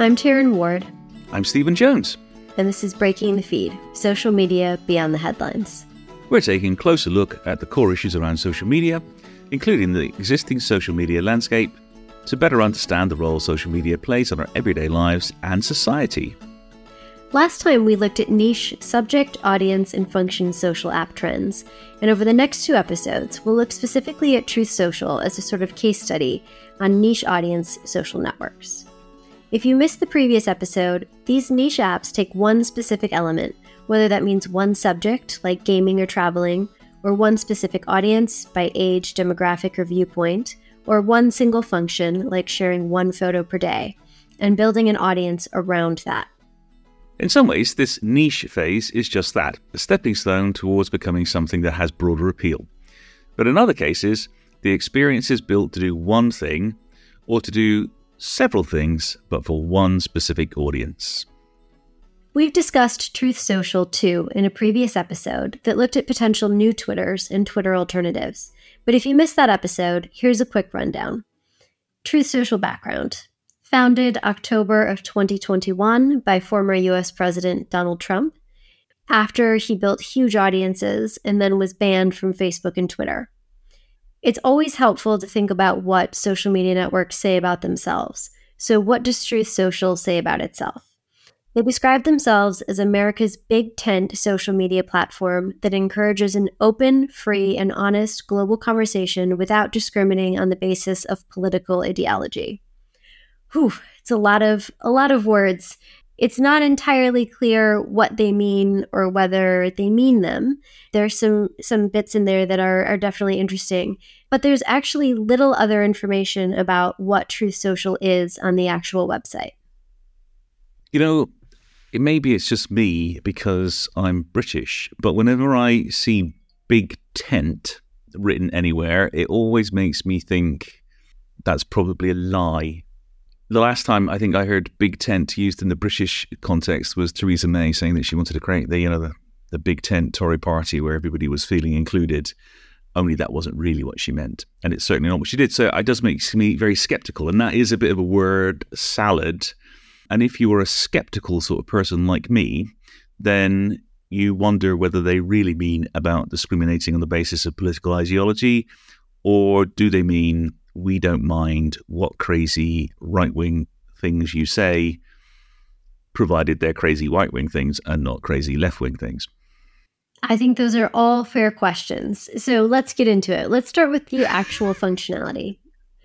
I'm Taryn Ward. I'm Stephen Jones. And this is Breaking the Feed Social Media Beyond the Headlines. We're taking a closer look at the core issues around social media, including the existing social media landscape, to better understand the role social media plays in our everyday lives and society. Last time we looked at niche subject, audience, and function social app trends, and over the next two episodes, we'll look specifically at Truth Social as a sort of case study on niche audience social networks. If you missed the previous episode, these niche apps take one specific element, whether that means one subject, like gaming or traveling, or one specific audience by age, demographic, or viewpoint, or one single function, like sharing one photo per day, and building an audience around that. In some ways, this niche phase is just that a stepping stone towards becoming something that has broader appeal. But in other cases, the experience is built to do one thing or to do several things, but for one specific audience. We've discussed Truth Social too in a previous episode that looked at potential new Twitters and Twitter alternatives. But if you missed that episode, here's a quick rundown. Truth Social background. Founded October of 2021 by former US President Donald Trump, after he built huge audiences and then was banned from Facebook and Twitter. It's always helpful to think about what social media networks say about themselves. So, what does Truth Social say about itself? They describe themselves as America's big tent social media platform that encourages an open, free, and honest global conversation without discriminating on the basis of political ideology. Whew, it's a lot of a lot of words it's not entirely clear what they mean or whether they mean them. There's some some bits in there that are, are definitely interesting, but there's actually little other information about what Truth Social is on the actual website. You know, it maybe it's just me because I'm British, but whenever I see big tent written anywhere, it always makes me think that's probably a lie the last time I think I heard Big Tent used in the British context was Theresa May saying that she wanted to create the you know the, the Big Tent Tory party where everybody was feeling included. Only that wasn't really what she meant, and it's certainly not what she did. So it does make me very skeptical, and that is a bit of a word salad. And if you are a skeptical sort of person like me, then you wonder whether they really mean about discriminating on the basis of political ideology, or do they mean we don't mind what crazy right wing things you say, provided they're crazy right wing things and not crazy left wing things? I think those are all fair questions. So let's get into it. Let's start with the actual functionality.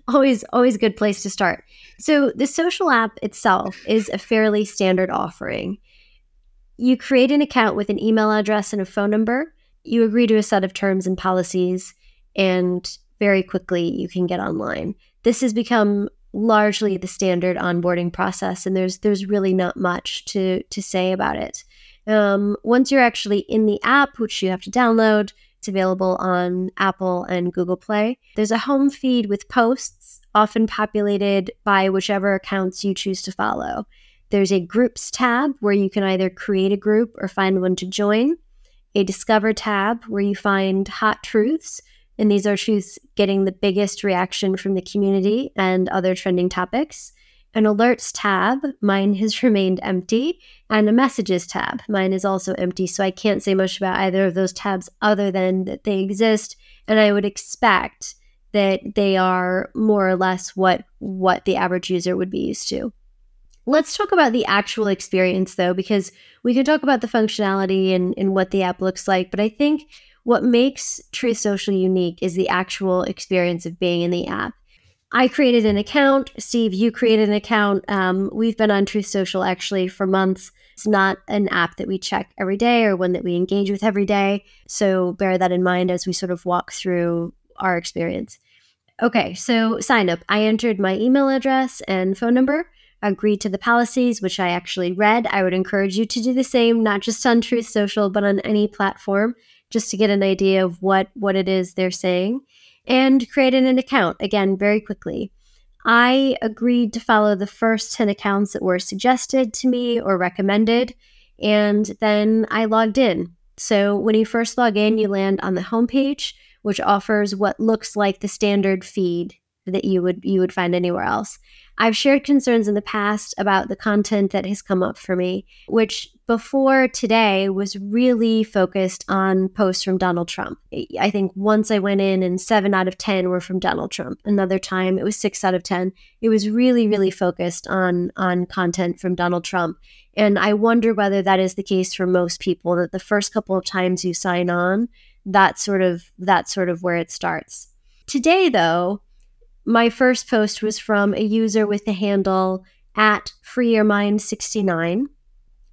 Always, always a good place to start. So the social app itself is a fairly standard offering. You create an account with an email address and a phone number. You agree to a set of terms and policies, and very quickly you can get online. This has become largely the standard onboarding process, and there's there's really not much to to say about it. Um, once you're actually in the app, which you have to download, it's available on Apple and Google Play. There's a home feed with posts, often populated by whichever accounts you choose to follow. There's a groups tab where you can either create a group or find one to join, a discover tab where you find hot truths and these are truths getting the biggest reaction from the community and other trending topics. An alerts tab, mine has remained empty, and a messages tab, mine is also empty. So I can't say much about either of those tabs other than that they exist. And I would expect that they are more or less what what the average user would be used to. Let's talk about the actual experience though, because we can talk about the functionality and, and what the app looks like, but I think what makes Truth Social unique is the actual experience of being in the app. I created an account. Steve, you created an account. Um, we've been on Truth Social actually for months. It's not an app that we check every day or one that we engage with every day. So bear that in mind as we sort of walk through our experience. Okay, so sign up. I entered my email address and phone number, agreed to the policies, which I actually read. I would encourage you to do the same, not just on Truth Social, but on any platform just to get an idea of what what it is they're saying and created an account again very quickly. I agreed to follow the first 10 accounts that were suggested to me or recommended, and then I logged in. So when you first log in, you land on the homepage, which offers what looks like the standard feed that you would you would find anywhere else. I've shared concerns in the past about the content that has come up for me, which before today was really focused on posts from Donald Trump. I think once I went in and seven out of 10 were from Donald Trump. Another time it was six out of 10. It was really, really focused on, on content from Donald Trump. And I wonder whether that is the case for most people, that the first couple of times you sign on, that's sort of, that's sort of where it starts. Today, though, my first post was from a user with the handle at freeyourmind69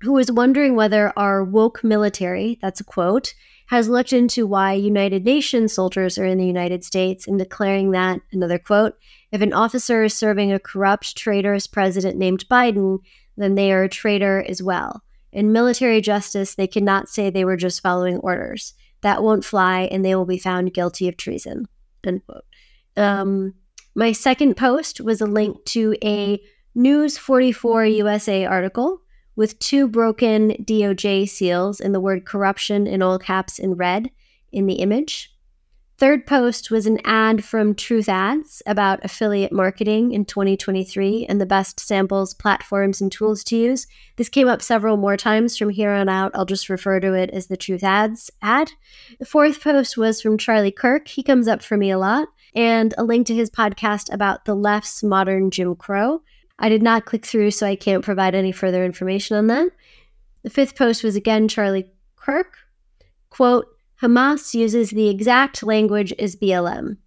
who was wondering whether our woke military, that's a quote, has looked into why United Nations soldiers are in the United States and declaring that, another quote, if an officer is serving a corrupt, traitorous president named Biden, then they are a traitor as well. In military justice, they cannot say they were just following orders. That won't fly, and they will be found guilty of treason. End quote. Um, my second post was a link to a News 44 USA article with two broken DOJ seals and the word corruption in all caps in red in the image. Third post was an ad from Truth Ads about affiliate marketing in 2023 and the best samples, platforms, and tools to use. This came up several more times from here on out. I'll just refer to it as the Truth Ads ad. The fourth post was from Charlie Kirk. He comes up for me a lot and a link to his podcast about the left's modern Jim Crow. I did not click through, so I can't provide any further information on that. The fifth post was again Charlie Kirk. Quote Hamas uses the exact language as BLM.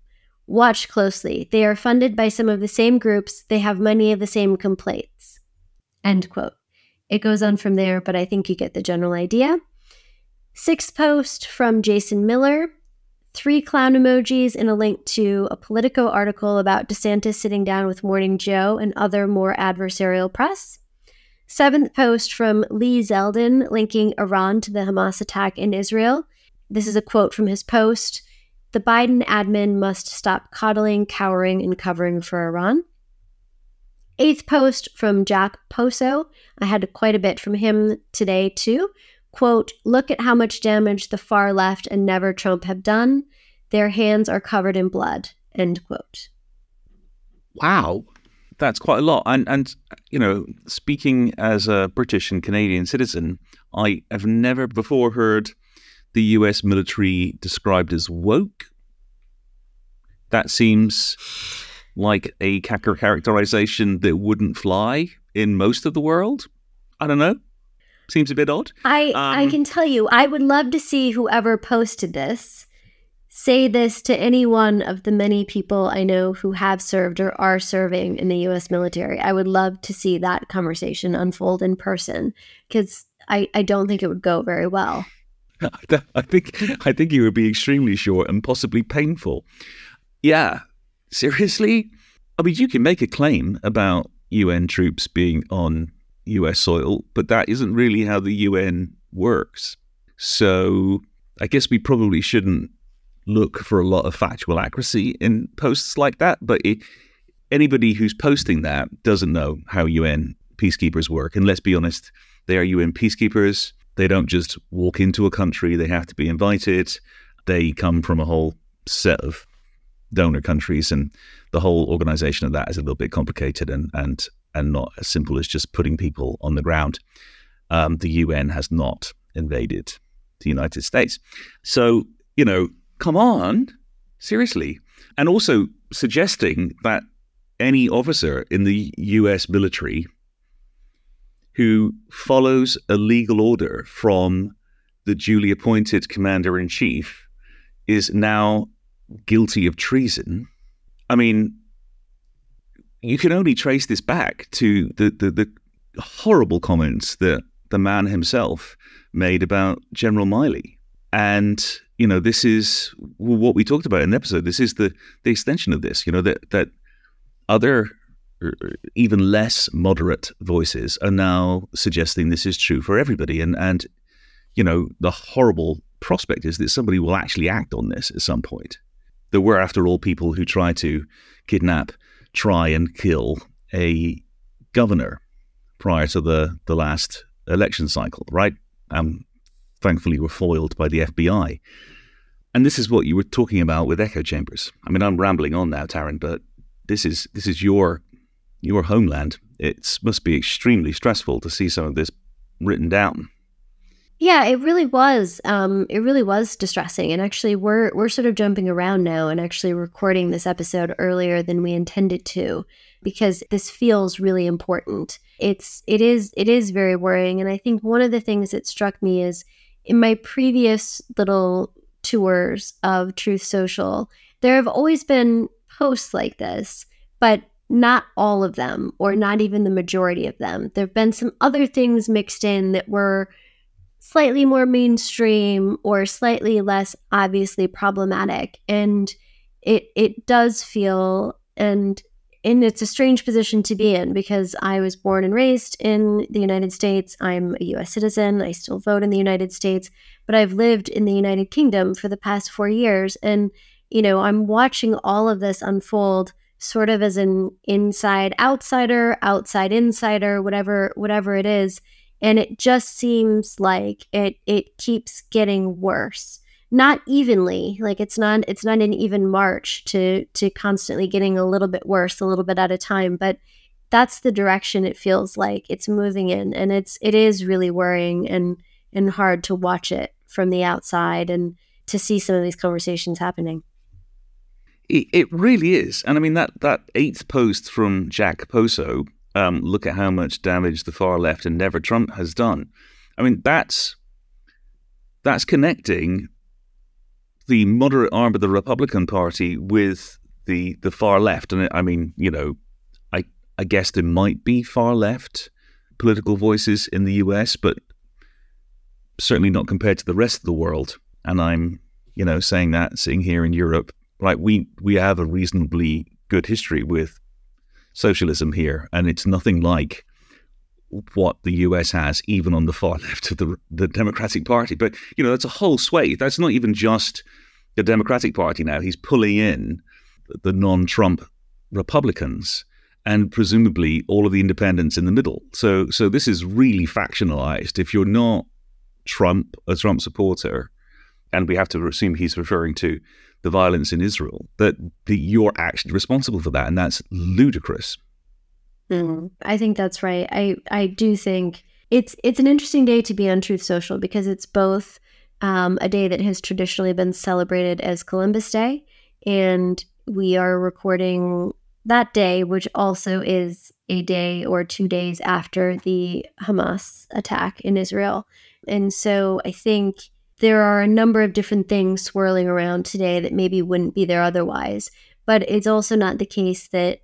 Watch closely. They are funded by some of the same groups. They have many of the same complaints. End quote. It goes on from there, but I think you get the general idea. Sixth post from Jason Miller three clown emojis, and a link to a Politico article about DeSantis sitting down with Morning Joe and other more adversarial press. Seventh post from Lee Zeldin linking Iran to the Hamas attack in Israel. This is a quote from his post The Biden admin must stop coddling, cowering, and covering for Iran. Eighth post from Jack Poso. I had quite a bit from him today, too quote, look at how much damage the far left and never Trump have done. Their hands are covered in blood, end quote. Wow. That's quite a lot. And, and, you know, speaking as a British and Canadian citizen, I have never before heard the US military described as woke. That seems like a characterization that wouldn't fly in most of the world. I don't know. Seems a bit odd. I um, I can tell you, I would love to see whoever posted this say this to any one of the many people I know who have served or are serving in the U.S. military. I would love to see that conversation unfold in person because I, I don't think it would go very well. I think I think it would be extremely short and possibly painful. Yeah, seriously. I mean, you can make a claim about UN troops being on US soil, but that isn't really how the UN works. So I guess we probably shouldn't look for a lot of factual accuracy in posts like that. But it, anybody who's posting that doesn't know how UN peacekeepers work. And let's be honest, they are UN peacekeepers. They don't just walk into a country, they have to be invited. They come from a whole set of donor countries, and the whole organization of that is a little bit complicated and, and and not as simple as just putting people on the ground. Um, the UN has not invaded the United States. So, you know, come on, seriously. And also suggesting that any officer in the US military who follows a legal order from the duly appointed commander in chief is now guilty of treason. I mean, you can only trace this back to the, the, the horrible comments that the man himself made about General Milley. And, you know, this is what we talked about in the episode. This is the, the extension of this, you know, that, that other, er, even less moderate voices are now suggesting this is true for everybody. And, and, you know, the horrible prospect is that somebody will actually act on this at some point. There were, after all, people who try to kidnap try and kill a governor prior to the, the last election cycle, right? Um, thankfully, were foiled by the FBI. And this is what you were talking about with echo chambers. I mean, I'm rambling on now, Taryn, but this is this is your your homeland. It must be extremely stressful to see some of this written down. Yeah, it really was. Um, it really was distressing. And actually, we're we're sort of jumping around now and actually recording this episode earlier than we intended to, because this feels really important. It's it is it is very worrying. And I think one of the things that struck me is in my previous little tours of Truth Social, there have always been posts like this, but not all of them, or not even the majority of them. There have been some other things mixed in that were slightly more mainstream or slightly less obviously problematic. And it it does feel and and it's a strange position to be in because I was born and raised in the United States. I'm a US citizen. I still vote in the United States, but I've lived in the United Kingdom for the past 4 years and you know, I'm watching all of this unfold sort of as an inside outsider, outside insider, whatever whatever it is, and it just seems like it it keeps getting worse. Not evenly, like it's not it's not an even march to to constantly getting a little bit worse, a little bit at a time, but that's the direction it feels like it's moving in and it's it is really worrying and and hard to watch it from the outside and to see some of these conversations happening. It, it really is, and I mean that that eighth post from Jack Poso. Um, look at how much damage the far left and Never Trump has done. I mean that's that's connecting the moderate arm of the Republican Party with the the far left, and I mean, you know, I I guess there might be far left political voices in the U.S., but certainly not compared to the rest of the world. And I'm, you know, saying that sitting here in Europe, like We we have a reasonably good history with socialism here, and it's nothing like what the US has, even on the far left of the the Democratic Party. But you know, that's a whole swathe. That's not even just the Democratic Party now. He's pulling in the non-Trump Republicans and presumably all of the independents in the middle. So so this is really factionalized. If you're not Trump, a Trump supporter, and we have to assume he's referring to the violence in Israel, that, you're actually responsible for that. And that's ludicrous. Mm, I think that's right. I, I do think it's it's an interesting day to be on Truth Social because it's both um, a day that has traditionally been celebrated as Columbus Day, and we are recording that day, which also is a day or two days after the Hamas attack in Israel. And so I think there are a number of different things swirling around today that maybe wouldn't be there otherwise. But it's also not the case that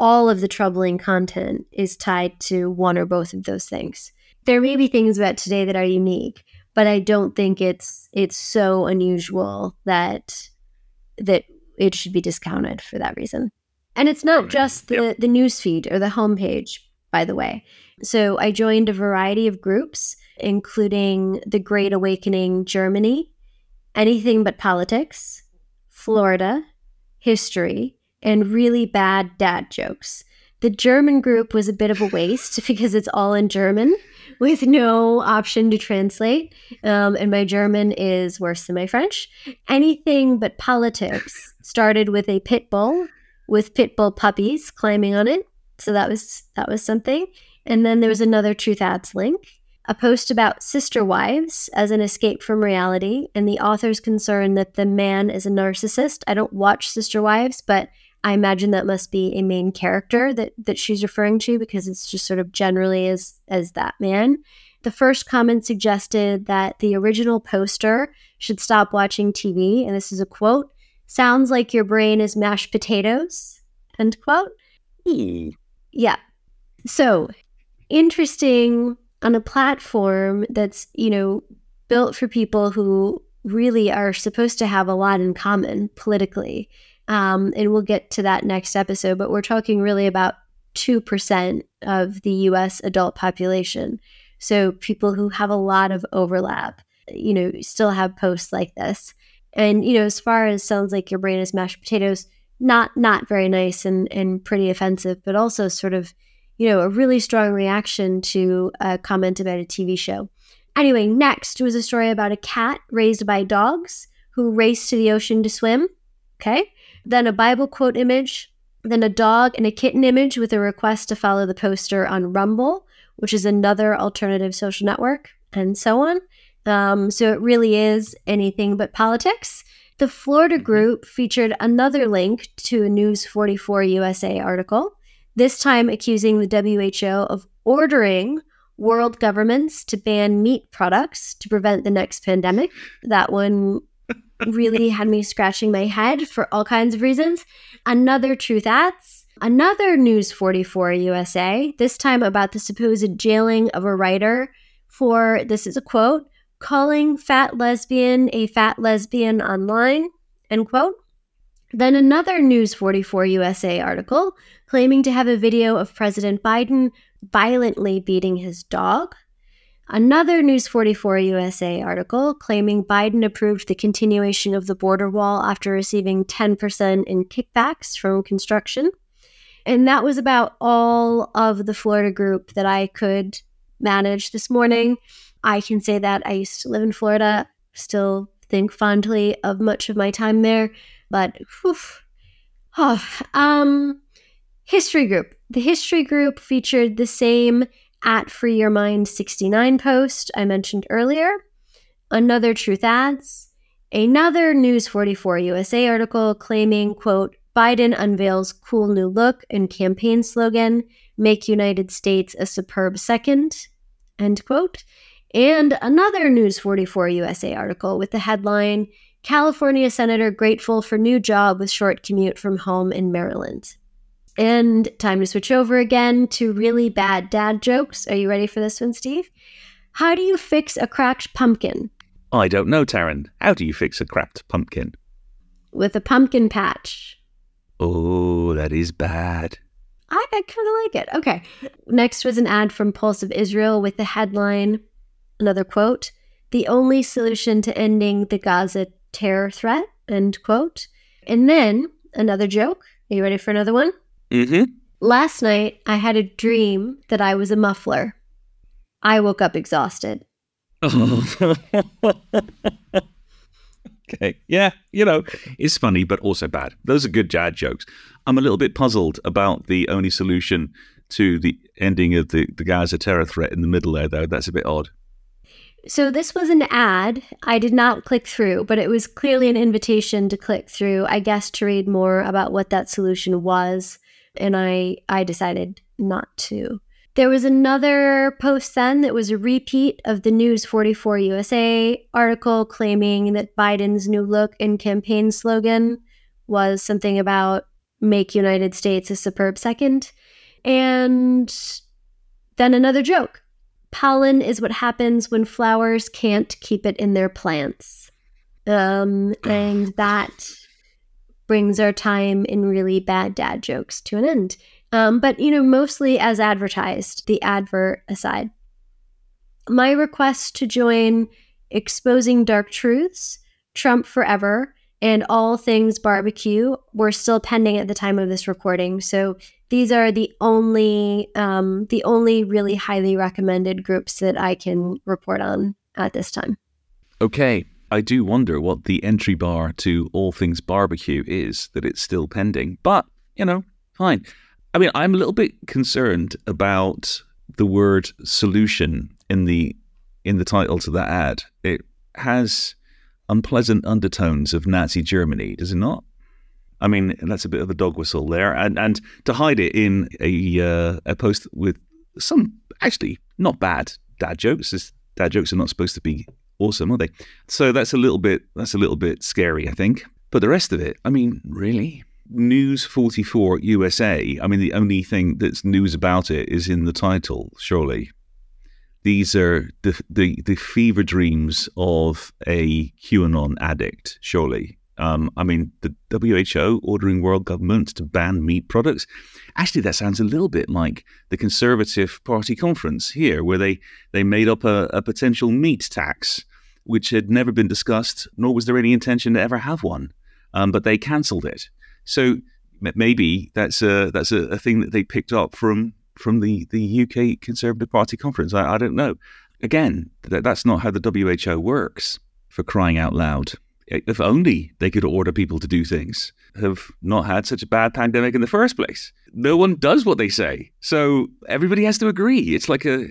all of the troubling content is tied to one or both of those things. There may be things about today that are unique, but I don't think it's it's so unusual that that it should be discounted for that reason. And it's not just the yep. the news feed or the homepage, by the way. So I joined a variety of groups including The Great Awakening Germany, Anything But Politics, Florida, History, and really bad dad jokes. The German group was a bit of a waste because it's all in German with no option to translate. Um, and my German is worse than my French. Anything but politics started with a pit bull with pit bull puppies climbing on it. So that was that was something. And then there was another Truth Ads link a post about sister wives as an escape from reality, and the author's concern that the man is a narcissist. I don't watch Sister Wives, but I imagine that must be a main character that that she's referring to because it's just sort of generally as as that man. The first comment suggested that the original poster should stop watching TV, and this is a quote: "Sounds like your brain is mashed potatoes." End quote. Yeah. So interesting on a platform that's, you know, built for people who really are supposed to have a lot in common politically. Um, and we'll get to that next episode, but we're talking really about 2% of the US adult population. So people who have a lot of overlap, you know, still have posts like this. And, you know, as far as sounds like your brain is mashed potatoes, not not very nice and, and pretty offensive, but also sort of you know, a really strong reaction to a comment about a TV show. Anyway, next was a story about a cat raised by dogs who raced to the ocean to swim. Okay. Then a Bible quote image then a dog and a kitten image with a request to follow the poster on Rumble, which is another alternative social network, and so on. Um, so it really is anything but politics. The Florida mm-hmm. group featured another link to a News 44 USA article, this time accusing the WHO of ordering world governments to ban meat products to prevent the next pandemic. That one really had me scratching my head for all kinds of reasons. Another Truth Ads, another News 44 USA, this time about the supposed jailing of a writer for this is a quote calling fat lesbian a fat lesbian online, end quote. Then another News 44 USA article claiming to have a video of President Biden violently beating his dog. Another News 44 USA article claiming Biden approved the continuation of the border wall after receiving 10% in kickbacks from construction. And that was about all of the Florida group that I could manage this morning. I can say that I used to live in Florida, still think fondly of much of my time there, but whew, oh, um, history group. The history group featured the same at Free Your Mind 69 post I mentioned earlier, another Truth Ads, another News 44 USA article claiming, quote, Biden unveils cool new look and campaign slogan, make United States a superb second, end quote, and another News 44 USA article with the headline California Senator grateful for new job with short commute from home in Maryland. And time to switch over again to really bad dad jokes. Are you ready for this one, Steve? How do you fix a cracked pumpkin? I don't know, Taryn. How do you fix a cracked pumpkin? With a pumpkin patch. Oh, that is bad. I, I kind of like it. Okay. Next was an ad from Pulse of Israel with the headline Another quote The only solution to ending the Gaza terror threat, end quote. And then another joke. Are you ready for another one? Mm-hmm. Last night, I had a dream that I was a muffler. I woke up exhausted. okay. Yeah, you know, it's funny, but also bad. Those are good dad jokes. I'm a little bit puzzled about the only solution to the ending of the, the Gaza terror threat in the middle there, though. That's a bit odd. So this was an ad. I did not click through, but it was clearly an invitation to click through, I guess to read more about what that solution was, and I I decided not to. There was another post then that was a repeat of the News 44 USA article claiming that Biden's new look and campaign slogan was something about make United States a superb second. And then another joke Pollen is what happens when flowers can't keep it in their plants. Um, and that brings our time in really bad dad jokes to an end. Um, but, you know, mostly as advertised, the advert aside. My request to join Exposing Dark Truths, Trump Forever, and All Things Barbecue were still pending at the time of this recording. So these are the only um, the only really highly recommended groups that I can report on at this time. Okay, I do wonder what the entry bar to all things barbecue is that it's still pending, but you know, fine. I mean, I'm a little bit concerned about the word solution in the in the title to that ad. It has unpleasant undertones of Nazi Germany, does it not? I mean, that's a bit of a dog whistle there, and and to hide it in a uh, a post with some actually not bad dad jokes. dad jokes are not supposed to be awesome, are they? So that's a little bit that's a little bit scary, I think. But the rest of it, I mean, really, News 44 USA. I mean, the only thing that's news about it is in the title, surely. These are the the, the fever dreams of a QAnon addict, surely. Um, I mean, the WHO ordering world governments to ban meat products. Actually, that sounds a little bit like the Conservative Party conference here, where they, they made up a, a potential meat tax, which had never been discussed, nor was there any intention to ever have one. Um, but they cancelled it. So maybe that's a that's a, a, thing that they picked up from from the, the UK Conservative Party conference. I, I don't know. Again, that, that's not how the WHO works. For crying out loud if only they could order people to do things, have not had such a bad pandemic in the first place. No one does what they say. So everybody has to agree. It's like a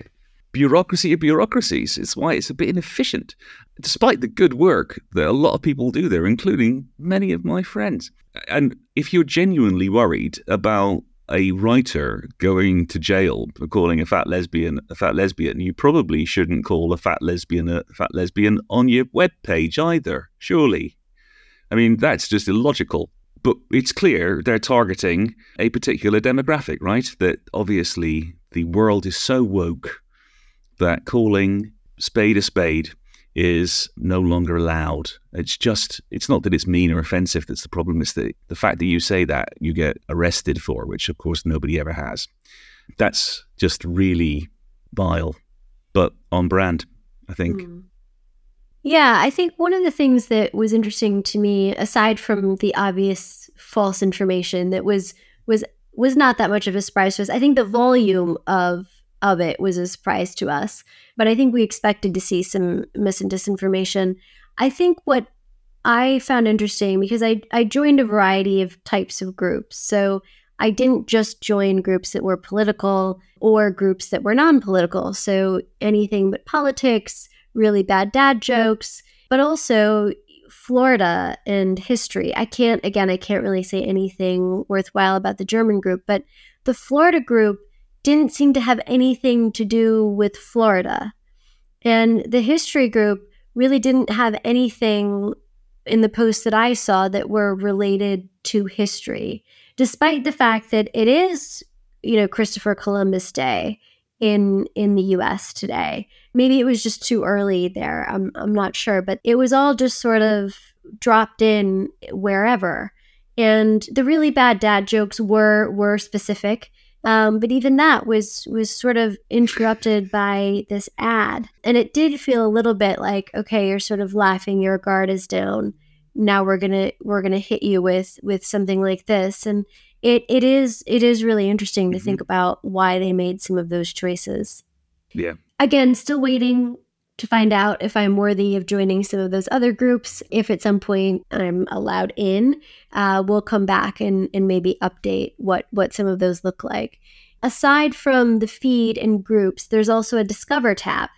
bureaucracy of bureaucracies. It's why it's a bit inefficient, despite the good work that a lot of people do there, including many of my friends. And if you're genuinely worried about a writer going to jail for calling a fat lesbian a fat lesbian, you probably shouldn't call a fat lesbian a fat lesbian on your web page either, surely. I mean, that's just illogical. But it's clear they're targeting a particular demographic, right? That obviously the world is so woke that calling spade a spade is no longer allowed. It's just, it's not that it's mean or offensive that's the problem. It's the, the fact that you say that you get arrested for, which of course nobody ever has. That's just really vile, but on brand, I think. Mm. Yeah, I think one of the things that was interesting to me, aside from the obvious false information that was was was not that much of a surprise to us, I think the volume of of it was a surprise to us. But I think we expected to see some mis and disinformation. I think what I found interesting because I, I joined a variety of types of groups. So I didn't just join groups that were political or groups that were non political. So anything but politics, really bad dad jokes, but also Florida and history. I can't, again, I can't really say anything worthwhile about the German group, but the Florida group didn't seem to have anything to do with Florida. And the history group really didn't have anything in the posts that I saw that were related to history, despite the fact that it is, you know, Christopher Columbus Day in in the US today. Maybe it was just too early there. I'm I'm not sure, but it was all just sort of dropped in wherever. And the really bad dad jokes were were specific um, but even that was was sort of interrupted by this ad, and it did feel a little bit like, okay, you're sort of laughing, your guard is down. Now we're gonna we're gonna hit you with with something like this, and it it is it is really interesting to mm-hmm. think about why they made some of those choices. Yeah. Again, still waiting to find out if I'm worthy of joining some of those other groups. If at some point I'm allowed in, uh, we'll come back and, and maybe update what, what some of those look like. Aside from the feed and groups, there's also a Discover tab.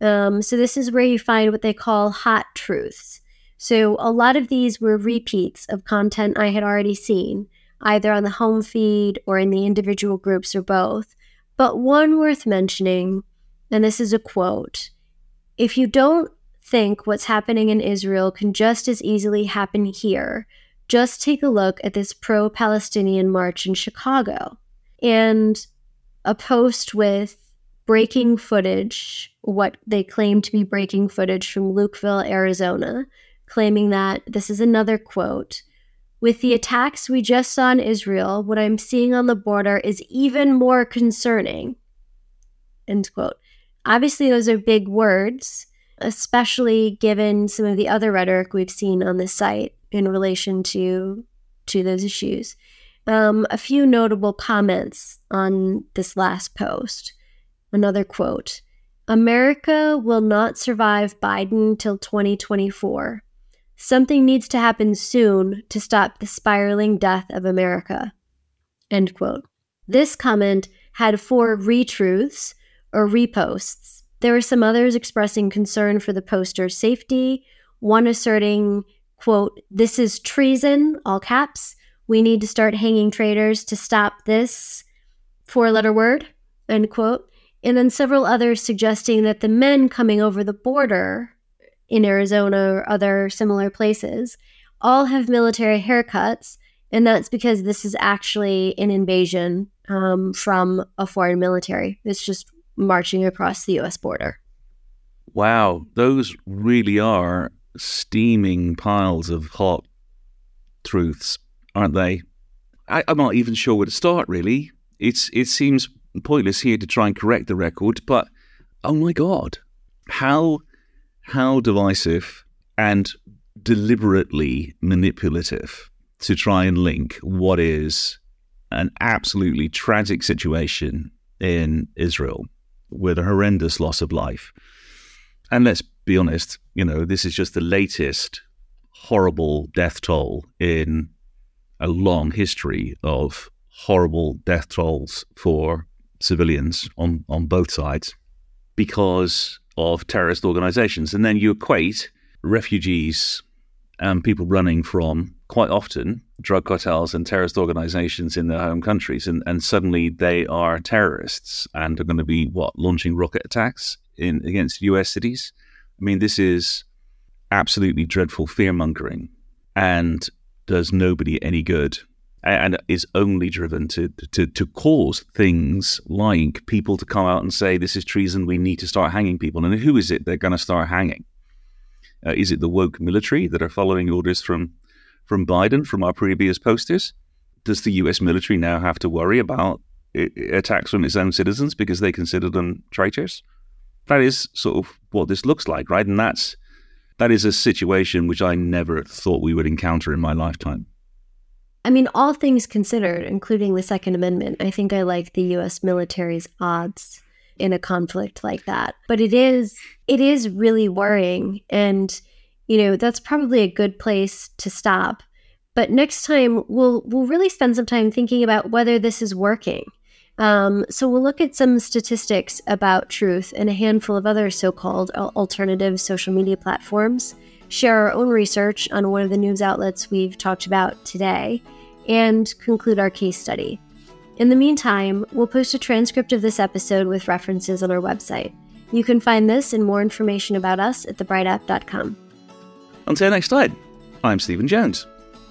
Um, so this is where you find what they call hot truths. So a lot of these were repeats of content I had already seen, either on the home feed or in the individual groups or both. But one worth mentioning, and this is a quote if you don't think what's happening in Israel can just as easily happen here, just take a look at this pro Palestinian march in Chicago and a post with breaking footage, what they claim to be breaking footage from Lukeville, Arizona, claiming that this is another quote. With the attacks we just saw in Israel, what I'm seeing on the border is even more concerning. End quote. Obviously, those are big words, especially given some of the other rhetoric we've seen on the site in relation to to those issues. Um, a few notable comments on this last post. Another quote America will not survive Biden till 2024. Something needs to happen soon to stop the spiraling death of America. End quote. This comment had four retruths or reposts. There were some others expressing concern for the poster's safety, one asserting, quote, this is treason, all caps. We need to start hanging traitors to stop this four letter word, end quote. And then several others suggesting that the men coming over the border in Arizona or other similar places all have military haircuts. And that's because this is actually an invasion um, from a foreign military. It's just marching across the US border. Wow, those really are steaming piles of hot truths, aren't they? I, am not even sure where to start, really. It's It seems pointless here to try and correct the record, but oh my God, how, how divisive and deliberately manipulative to try and link what is an absolutely tragic situation in Israel with a horrendous loss of life. And let's be honest, you know, this is just the latest horrible death toll in a long history of horrible death tolls for civilians on, on both sides because of terrorist organizations. And then you equate refugees and people running from quite often drug cartels and terrorist organizations in their home countries, and, and suddenly they are terrorists and are going to be what launching rocket attacks in against U.S. cities. I mean, this is absolutely dreadful fear mongering, and does nobody any good, and is only driven to, to to cause things like people to come out and say this is treason. We need to start hanging people, and who is it they're going to start hanging? Uh, is it the woke military that are following orders from from Biden from our previous posters? Does the U.S. military now have to worry about attacks from its own citizens because they consider them traitors? That is sort of what this looks like, right? And that's that is a situation which I never thought we would encounter in my lifetime. I mean, all things considered, including the Second Amendment, I think I like the U.S. military's odds in a conflict like that. But it is it is really worrying and you know, that's probably a good place to stop. But next time we'll we'll really spend some time thinking about whether this is working. Um, so we'll look at some statistics about truth and a handful of other so-called alternative social media platforms, share our own research on one of the news outlets we've talked about today, and conclude our case study. In the meantime, we'll post a transcript of this episode with references on our website. You can find this and more information about us at thebrightapp.com. Until next time, I'm Stephen Jones.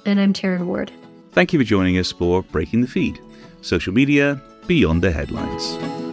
And I'm Taryn Ward. Thank you for joining us for Breaking the Feed, social media beyond the headlines.